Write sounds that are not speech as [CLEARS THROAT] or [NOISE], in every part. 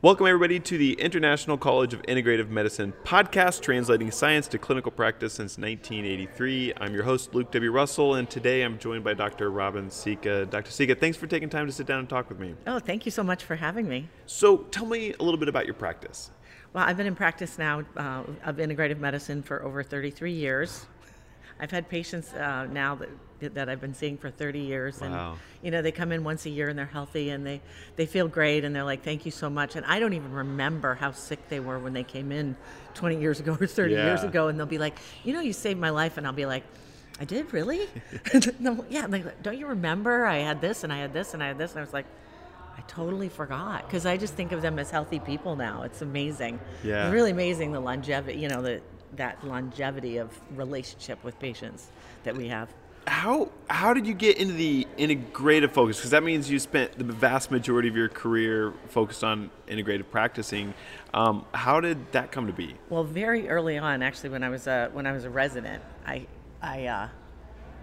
Welcome, everybody, to the International College of Integrative Medicine podcast, translating science to clinical practice since 1983. I'm your host, Luke W. Russell, and today I'm joined by Dr. Robban Sica. Dr. Sica, thanks for taking time to sit down and talk with me. Oh, thank you so much for having me. So, tell me a little bit about your practice. Well, I've been in practice now uh, of integrative medicine for over 33 years. I've had patients uh, now that that I've been seeing for 30 years, and you know they come in once a year and they're healthy and they they feel great and they're like, "Thank you so much." And I don't even remember how sick they were when they came in 20 years ago or 30 years ago, and they'll be like, "You know, you saved my life," and I'll be like. I did really? [LAUGHS] no, yeah. Like, don't you remember? I had this and I had this and I had this, and I was like, I totally forgot because I just think of them as healthy people now. It's amazing. Yeah. It's really amazing the longevity, you know, the that longevity of relationship with patients that we have. How how did you get into the integrative focus? Because that means you spent the vast majority of your career focused on integrative practicing. Um, how did that come to be? Well, very early on, actually, when I was a when I was a resident, I I uh,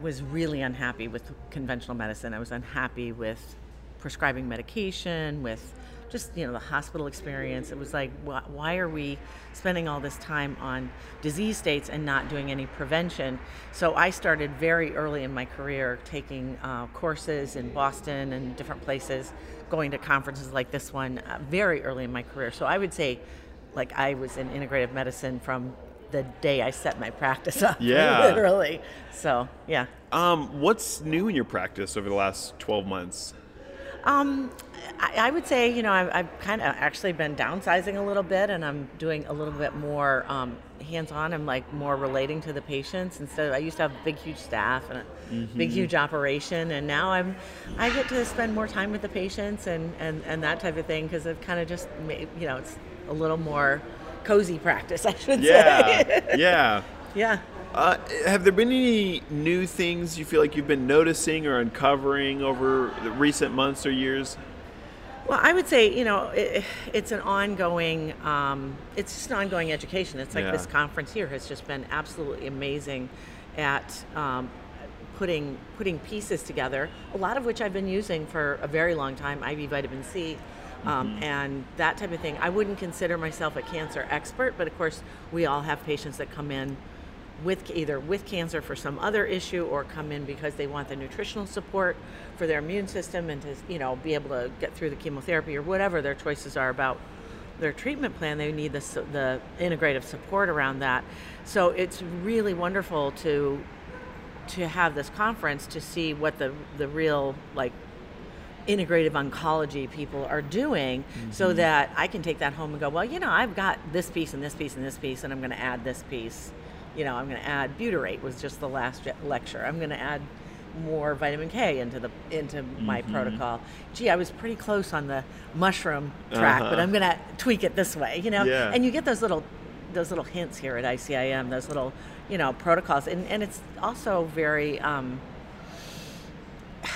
was really unhappy with conventional medicine. I was unhappy with prescribing medication, with just you know the hospital experience. It was like, why, why are we spending all this time on disease states and not doing any prevention? So I started very early in my career taking uh, courses in Boston and different places, going to conferences like this one uh, very early in my career. So I would say, like I was in integrative medicine from the day I set my practice [LAUGHS] up, Yeah. literally. So yeah. Um, what's new in your practice over the last 12 months? Um, I, I would say, you know, I've, I've kind of actually been downsizing a little bit, and I'm doing a little bit more um, hands-on. I'm like more relating to the patients instead. Of, I used to have a big, huge staff and a big, huge operation, and now I'm I get to spend more time with the patients and and, and that type of thing because I've kind of just made, you know, it's a little more cozy practice, [LAUGHS] I should Yeah, say. yeah. [LAUGHS] yeah. Uh, have there been any new things you feel like you've been noticing or uncovering over the recent months or years? Well, I would say, you know, it, it's an ongoing, um, it's just an ongoing education. It's like Yeah. this conference here has just been absolutely amazing at um, putting putting pieces together. A lot of which I've been using for a very long time, IV vitamin C. Um, And that type of thing. I wouldn't consider myself a cancer expert, but of course, we all have patients that come in with either with cancer for some other issue or come in because they want the nutritional support for their immune system and to you know be able to get through the chemotherapy or whatever their choices are about their treatment plan they need the, the integrative support around that so it's really wonderful to to have this conference to see what the the real like integrative oncology people are doing so mm-hmm. that I can take that home and go, well, you know, I've got this piece and this piece and this piece, and I'm going to add this piece. You know, I'm going to add butyrate was just the last lecture. I'm going to add more vitamin K into the into my protocol. Gee, I was pretty close on the mushroom track, but Uh-huh. I'm going to tweak it this way. You know, Yeah. and you get those little those little hints here at ICIM, those little you know protocols, and and it's also very. Um, [SIGHS]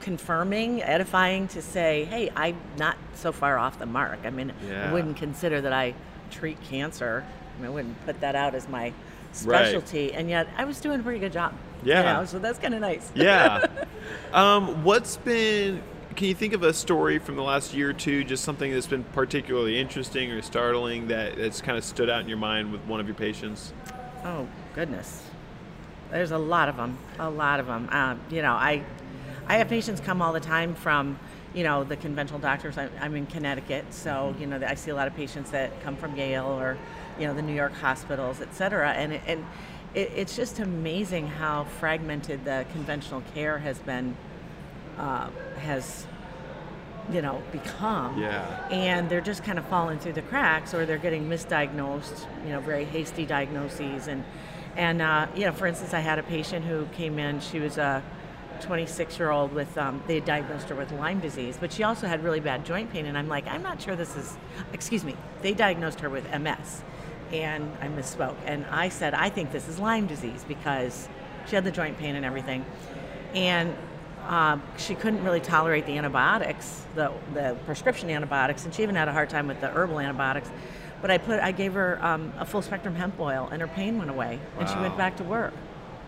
confirming, edifying to say, hey, I'm not so far off the mark. I mean, Yeah. I wouldn't consider that I treat cancer. I, mean, I wouldn't put that out as my specialty, and yet I was doing a pretty good job. you Yeah. know, so that's kind of nice. Yeah. [LAUGHS] um, what's been? Can you think of a story from the last year or two, just something that's been particularly interesting or startling that that's kind of stood out in your mind with one of your patients? Oh goodness, there's a lot of them. A lot of them. Um, you know, I I have patients come all the time from you know the conventional doctors. I'm, I'm in Connecticut, so you know I see a lot of patients that come from Yale or you know the New York hospitals, et cetera. And it, and it, it's just amazing how fragmented the conventional care has been. Uh, has you know become Yeah. and they're just kind of falling through the cracks or they're getting misdiagnosed you know very hasty diagnoses and and uh, you know for instance i had a patient who came in she was a 26 year old with um, they diagnosed her with lyme disease but she also had really bad joint pain and i'm like i'm not sure this is excuse me they diagnosed her with ms and i misspoke and i said i think this is lyme disease because she had the joint pain and everything and um, she couldn't really tolerate the antibiotics, the, the prescription antibiotics, and she even had a hard time with the herbal antibiotics. But I put, I gave her um, a full spectrum hemp oil, and her pain went away, and she went back to work.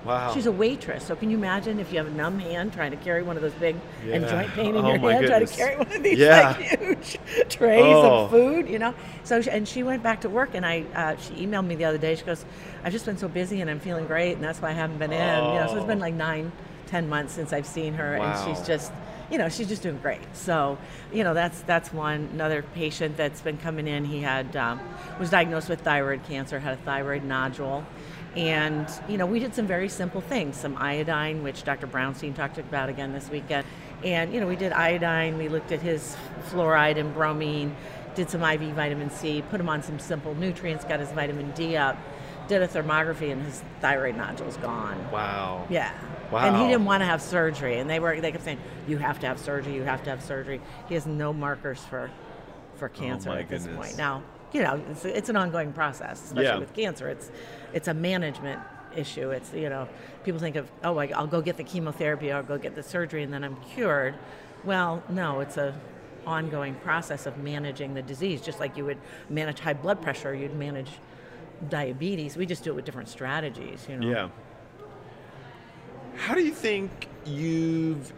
Wow. She's a waitress. So can you imagine if you have a numb hand trying to carry one of those big and joint pain in Oh your hand, trying to carry one of these Yeah. like huge [LAUGHS] trays Oh. of food, you know? So, she, and she went back to work and I, uh, she emailed me the other day. She goes, I've just been so busy and I'm feeling great and that's why I haven't been in. You know, so it's been Oh. like nine, ten months since I've seen her Wow. and she's just, you know, she's just doing great. So, you know, that's that's one another patient that's been coming in. He had um, was diagnosed with thyroid cancer, had a thyroid nodule, and you know, we did some very simple things, some iodine, which Dr. Brownstein talked about again this weekend, and you know, we did iodine. We looked at his fluoride and bromine, did some IV vitamin C, put him on some simple nutrients, got his vitamin D up, did a thermography, and his thyroid nodule's gone. Wow. Yeah. Wow. And he didn't want to have surgery, and they were they kept saying, "You have to have surgery. You have to have surgery." He has no markers for for oh, cancer Oh at this goodness. point. Now, you know, it's, it's an ongoing process, especially Yeah. with cancer. It's it's a management issue. It's you know, people think of, "Oh, I, I'll go get the chemotherapy, I'll go get the surgery, and then I'm cured." Well, no, it's a ongoing process of managing the disease, just like you would manage high blood pressure, you'd manage diabetes. We just do it with different strategies. You know. Yeah. How do you think you've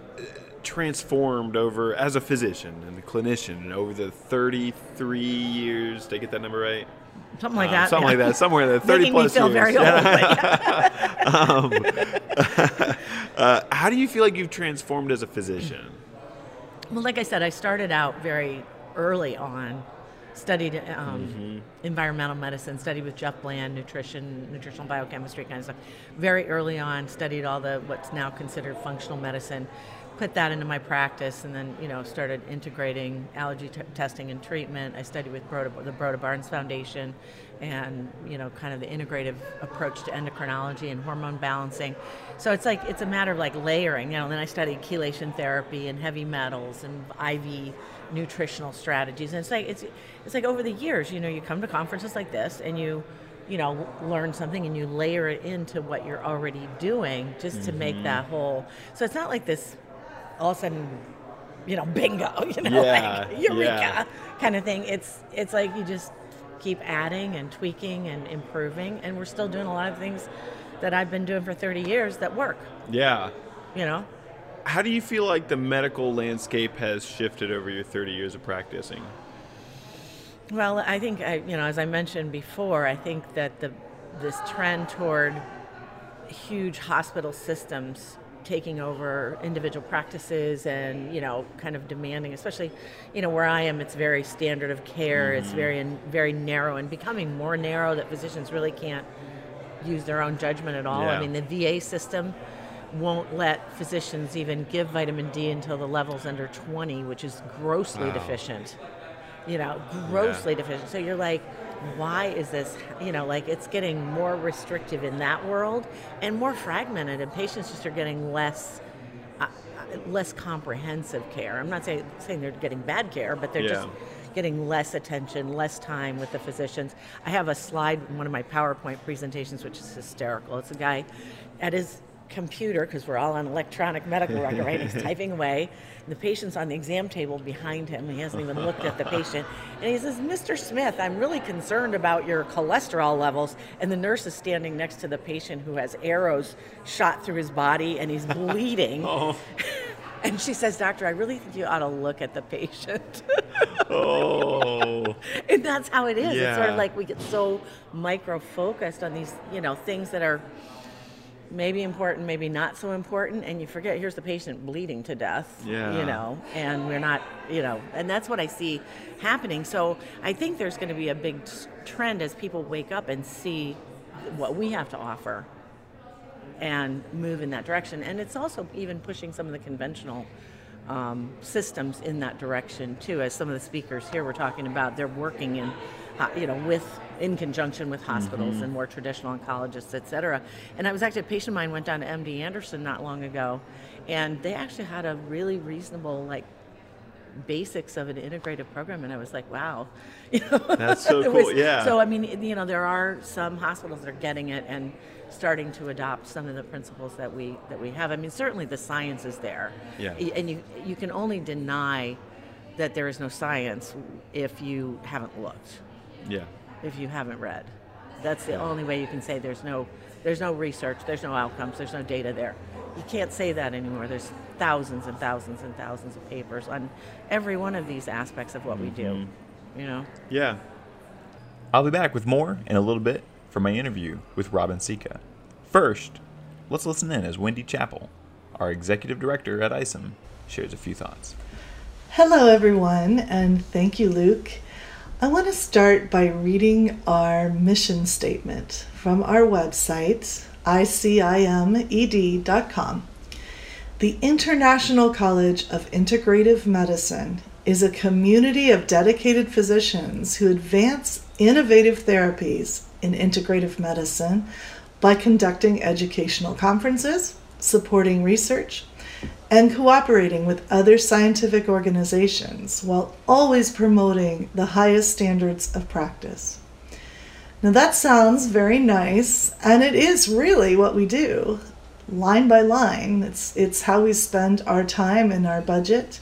transformed over as a physician and a clinician over the 33 years? Did I get that number right? Something like Um, that. Something yeah. like that. Somewhere in the 30 [LAUGHS] Making me plus feel years. very [LAUGHS] old. yeah. um, [LAUGHS] uh, how do you feel like you've transformed as a physician? Well, like I said, I started out very early on, studied um, Mm-hmm. environmental medicine, studied with Jeff Bland, nutrition, nutritional biochemistry kind of stuff. Very early on, studied all the what's now considered functional medicine, put that into my practice, and then you know started integrating allergy t- testing and treatment. I studied with Broda, the Broda Barnes Foundation, and you know kind of the integrative approach to endocrinology and hormone balancing. So it's like it's a matter of like layering. You know, then I studied chelation therapy and heavy metals and IV nutritional strategies. And it's like it's it's like over the years, you know, you come to conferences like this and you you know learn something and you layer it into what you're already doing just to make mm-hmm. that whole. So it's not like this all of a sudden you know bingo [LAUGHS] you know Yeah, like eureka yeah. kind of thing it's it's like you just keep adding and tweaking and improving and we're still doing a lot of things that i've been doing for 30 years that work Yeah. you know How do you feel like the medical landscape has shifted over your 30 years of practicing? Well, I think I, you know, as I mentioned before, I think that the this trend toward huge hospital systems taking over individual practices and you know kind of demanding especially you know where i am it's very standard of care it's mm-hmm. very very narrow and becoming more narrow that physicians really can't use their own judgment at all Yeah. i mean the va system won't let physicians even give vitamin d until the levels under 20 which is grossly Wow. deficient you know, grossly deficient. So you're like, why is this, you know, like it's getting more restrictive in that world and more fragmented, and patients just are getting less. Uh, uh, less comprehensive care. I'm not saying, saying they're getting bad care, but they're just getting less attention, less time with the physicians. I have a slide in one of my PowerPoint presentations, which is hysterical. It's a guy at his computer, because we're all on electronic medical record, right? He's [LAUGHS] typing away. And the patient's on the exam table behind him. He hasn't even looked at the patient. And he says, Mr. Smith, I'm really concerned about your cholesterol levels. And the nurse is standing next to the patient who has arrows shot through his body and he's bleeding. [LAUGHS] Oh. [LAUGHS] And she says, Doctor, I really think you ought to look at the patient. Oh. and that's how it is. It's sort of like we get so micro focused on these, you know, things that are maybe important, maybe not so important, and you forget here's the patient bleeding to death. Yeah. You know, and we're not, you know, and that's what I see happening. So I think there's going to be a big trend as people wake up and see what we have to offer and move in that direction. And it's also even pushing some of the conventional um, systems in that direction too. As some of the speakers here were talking about, they're working in, you know, with in conjunction with hospitals mm-hmm. and more traditional oncologists, et cetera. And I was actually a patient of mine went down to MD Anderson not long ago, and they actually had a really reasonable like basics of an integrative program and I was like, wow. [LAUGHS] You know, That's so [LAUGHS] cool, was- yeah. So I mean, you know, there are some hospitals that are getting it and starting to adopt some of the principles that we that we have. I mean, certainly the science is there. Yeah. And you you can only deny that there is no science if you haven't looked, Yeah. if you haven't read. That's the only way you can say there's no there's no research, there's no outcomes, there's no data there. You can't say that anymore. There's thousands and thousands and thousands of papers on every one of these aspects of what we do. Mm-hmm. You know. Yeah. I'll be back with more in a little bit for my interview with Robban Sica. First, let's listen in as Wendy Chappell, our executive director at ICIM, shares a few thoughts. Hello, everyone, and thank you, Luke. I want to start by reading our mission statement from our website, icimed.com. The International College of Integrative Medicine is a community of dedicated physicians who advance innovative therapies in integrative medicine by conducting educational conferences, supporting research, and cooperating with other scientific organizations while always promoting the highest standards of practice. Now, that sounds very nice, and it is really what we do, line by line. It's, it's how we spend our time and our budget.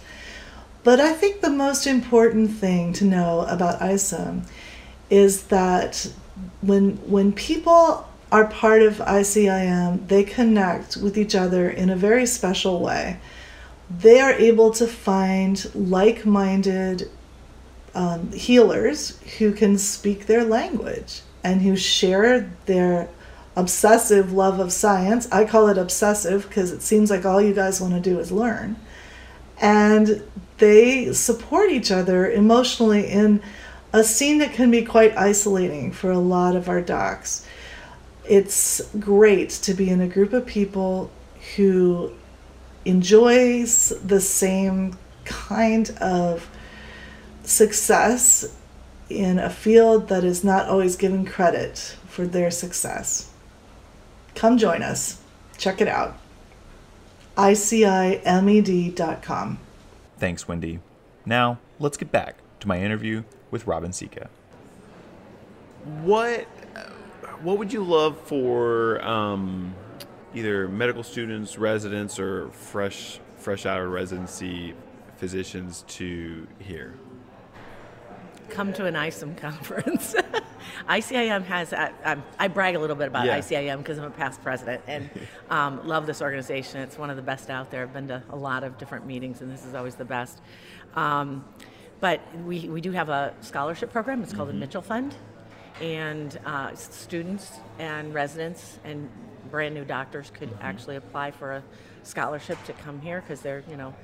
But I think the most important thing to know about ICIM is that when, when people are part of ICIM, they connect with each other in a very special way. They are able to find like minded um, healers who can speak their language and who share their obsessive love of science. I call it obsessive because it seems like all you guys want to do is learn. And they support each other emotionally in a scene that can be quite isolating for a lot of our docs. It's great to be in a group of people who enjoys the same kind of success in a field that is not always given credit for their success. Come join us. Check it out. ICIMED.com. Thanks, Wendy. Now, let's get back to my interview with Robban Sica. What what would you love for um, either medical students, residents, or fresh fresh out of residency physicians to hear? Come to an ICIM conference. [LAUGHS] ICIM has, I, I, I brag a little bit about Yeah. ICIM because I'm a past president and [LAUGHS] um, love this organization. It's one of the best out there. I've been to a lot of different meetings and this is always the best. Um, but we, we do have a scholarship program. It's called the Mitchell Fund. And uh, students and residents and brand new doctors could actually apply for a scholarship to come here because they're, you know,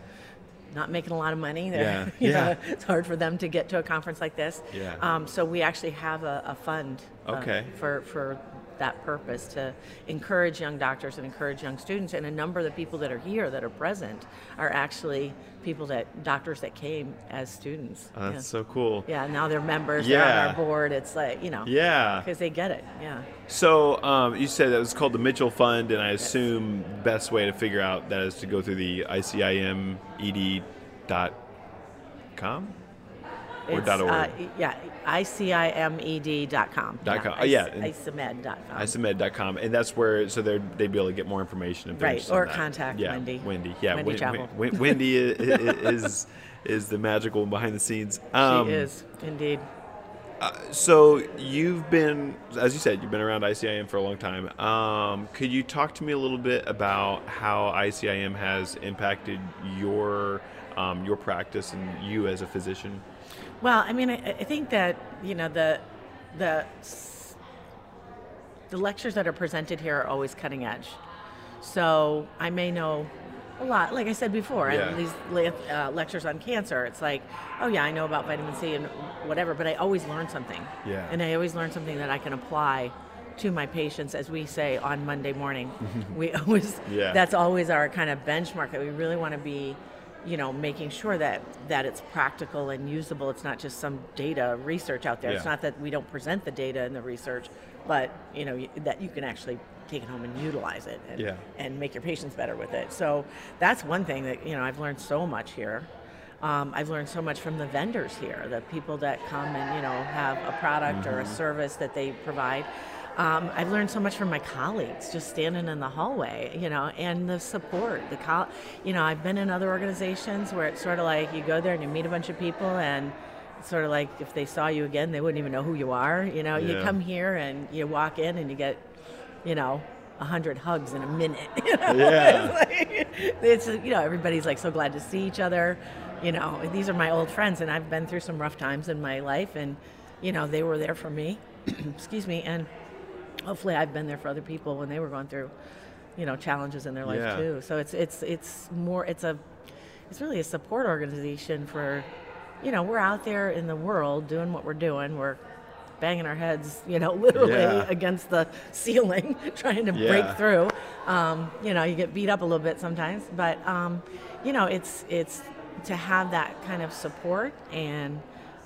not making a lot of money. They're, Yeah, [LAUGHS] yeah. know, it's hard for them to get to a conference like this. Yeah. Um, so we actually have a, a fund uh, Okay. for, for that purpose to encourage young doctors and encourage young students. And a number of the people that are here that are present are actually people that doctors that came as students. Oh, that's yeah. so cool. yeah, now they're members. They're Yeah. on our board. It's like you know. Yeah. Because they get it. Yeah. So um, you said that was called the Mitchell Fund, and I assume the best way to figure out that is to go through the ICIMED dot com or dot org. Uh, yeah, ICIMED.com. Dot com. Oh, yeah. ICIMED.com. ICIMED.com, and that's where so they'd be able to get more information. If Right, or contact yeah, Wendy. Wendy, yeah, Wendy. Wen- Wendy i- is [LAUGHS] is the magical one behind the scenes. Um, she is, indeed. So you've been, as you said, you've been around ICIM for a long time. Um, could you talk to me a little bit about how ICIM has impacted your um, your practice and you as a physician? Well, I mean, I, I think that you know the the the lectures that are presented here are always cutting edge. So I may know a lot, like I said before, Yeah. and these uh, lectures on cancer. It's like, oh yeah, I know about vitamin C and whatever, but I always learn something. Yeah. And I always learn something that I can apply to my patients, as we say on Monday morning. [LAUGHS] we always Yeah. that's always our kind of benchmark that we really want to be you know making sure that that it's practical and usable. It's not just some data research out there. It's not that we don't present the data and the research but you know that you can actually take it home and utilize it and, Yeah. and make your patients better with it. So that's one thing that you know i've learned so much here. Um, I've learned so much from the vendors here, the people that come and you know have a product or a service that they provide. Um, I've learned so much from my colleagues just standing in the hallway, you know, and the support. The col- you know, I've been in other organizations where it's sort of like you go there and you meet a bunch of people and it's sort of like if they saw you again, they wouldn't even know who you are. You know, you come here and you walk in and you get, you know, a hundred hugs in a minute. You [LAUGHS] know? Yeah. it's you know everybody's like so glad to see each other. You know, these are my old friends, and I've been through some rough times in my life, and you know they were there for me. [CLEARS THROAT] Excuse me, and hopefully I've been there for other people when they were going through, you know, challenges in their life Yeah. too. So it's it's it's more it's a it's really a support organization for, you know, we're out there in the world doing what we're doing. We're banging our heads, you know, [LAUGHS] literally Yeah. against the [LAUGHS] ceiling, trying to Yeah. break through. Um, you know, you get beat up a little bit sometimes, but um, you know, it's it's to have that kind of support and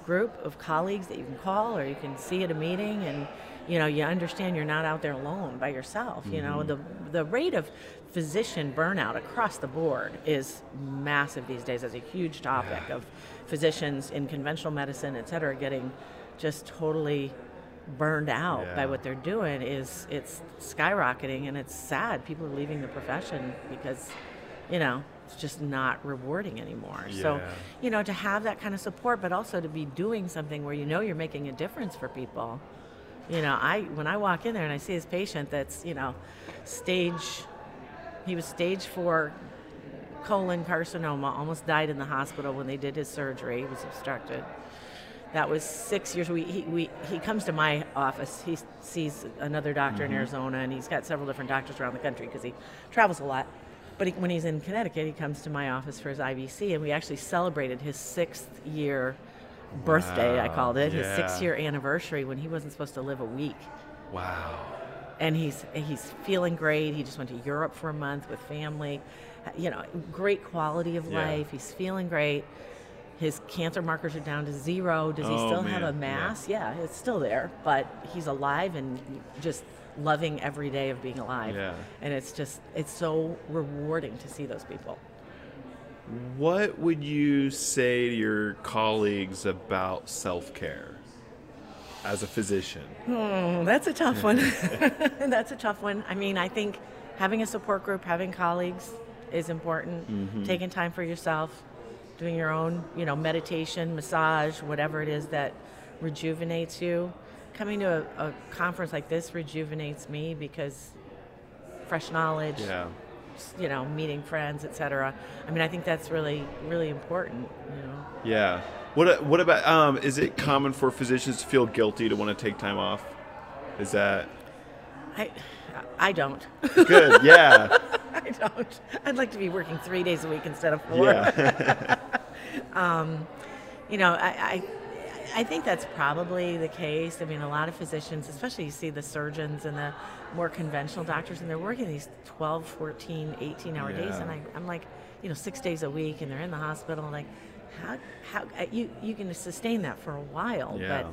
group of colleagues that you can call or you can see at a meeting and you know you understand you're not out there alone by yourself you know? Mm-hmm. The the rate of physician burnout across the board is massive these days. As a huge topic of physicians in conventional medicine et cetera getting just totally burned out Yeah. by what they're doing is it's skyrocketing and it's sad. People are leaving the profession because you know it's just not rewarding anymore. So you know to have that kind of support but also to be doing something where you know you're making a difference for people you know i when i walk in there and i see this patient that's you know stage he was stage four colon carcinoma almost died in the hospital when they did his surgery he was obstructed that was six years. We, he, we, he comes to my office. He sees another doctor in mm-hmm. Arizona, and he's got several different doctors around the country because he travels a lot. But he, when he's in Connecticut, he comes to my office for his IVC, and we actually celebrated his sixth year birthday, I called it, his six year anniversary when he wasn't supposed to live a week Wow. and he's he's feeling great. He just went to Europe for a month with family. You know, great quality of Yeah. life. He's feeling great. His cancer markers are down to zero. Does he Oh, still have a man, yeah. mass? Yeah. it's still there, but he's alive and just loving every day of being alive. Yeah. And it's just it's so rewarding to see those people. What would you say to your colleagues about self care as a physician? Oh, that's a tough one. [LAUGHS] [LAUGHS] that's a tough one. I mean, I think having a support group, having colleagues is important. Mm-hmm. Taking time for yourself, doing your own, you know, meditation, massage, whatever it is that rejuvenates you. Coming to a, a conference like this rejuvenates me because fresh knowledge, Yeah. You know, meeting friends, etc. I mean, I think that's really, really important. You know. Yeah. What what about um is it common for physicians to feel guilty to want to take time off? Is that I, I don't. good? Yeah. [LAUGHS] I don't. I'd like to be working three days a week instead of four. Yeah. [LAUGHS] um, You know, I, I, I think that's probably the case. I mean, a lot of physicians, especially you see the surgeons and the more conventional doctors, and they're working these 12, 14, 18 hour days. Yeah. And I, I'm like, you know, six days a week, and they're in the hospital. Like, how, how, uh, you, you can sustain that for a while, Yeah. but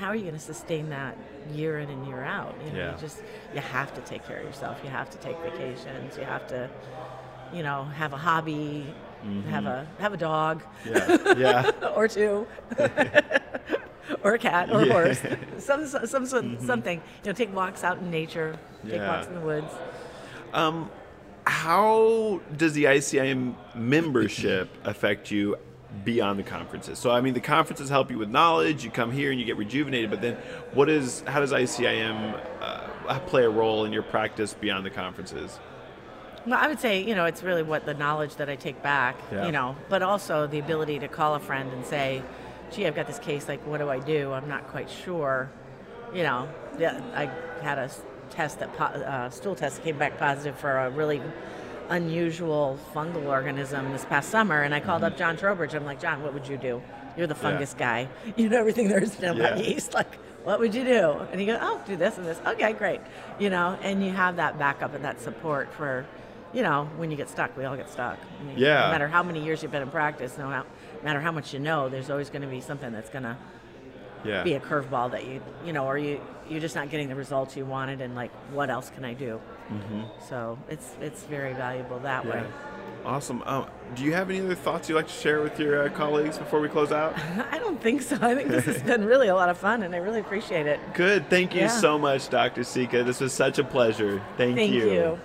how are you going to sustain that year in and year out? You know, Yeah. you just, you have to take care of yourself. You have to take vacations. You have to, you know, have a hobby, have a have a dog yeah. Yeah. [LAUGHS] or two, [LAUGHS] or a cat or a horse, some, some, some something. You know, take walks out in nature, take Yeah. walks in the woods. Um, how does the ICIM membership [CLEARS THROAT] affect you beyond the conferences? So, I mean, the conferences help you with knowledge. You come here and you get rejuvenated. But then, what is how does ICIM uh, play a role in your practice beyond the conferences? Well, I would say, you know, it's really what the knowledge that I take back, Yeah. you know, but also the ability to call a friend and say, gee, I've got this case, like, what do I do? I'm not quite sure. You know, I had a test that, po- uh, stool test that came back positive for a really unusual fungal organism this past summer, and I called up John Trowbridge. I'm like, John, what would you do? You're the fungus guy. You know everything there is to know about Yeah. yeast. Like, what would you do? And he goes, oh, do this and this. Okay, great. You know, and you have that backup and that support for, you know, when you get stuck. We all get stuck. I mean, Yeah. No matter how many years you've been in practice, no matter how much you know, there's always going to be something that's going to Yeah. be a curveball that you, you know, or you you're just not getting the results you wanted, and like, what else can I do? Mm-hmm. So it's it's very valuable that way. Awesome. Um, do you have any other thoughts you'd like to share with your uh, colleagues before we close out? [LAUGHS] I don't think so. I think this has been really a lot of fun, and I really appreciate it. Good. Thank you Yeah. so much, Dr. Sica. This was such a pleasure. Thank, Thank you.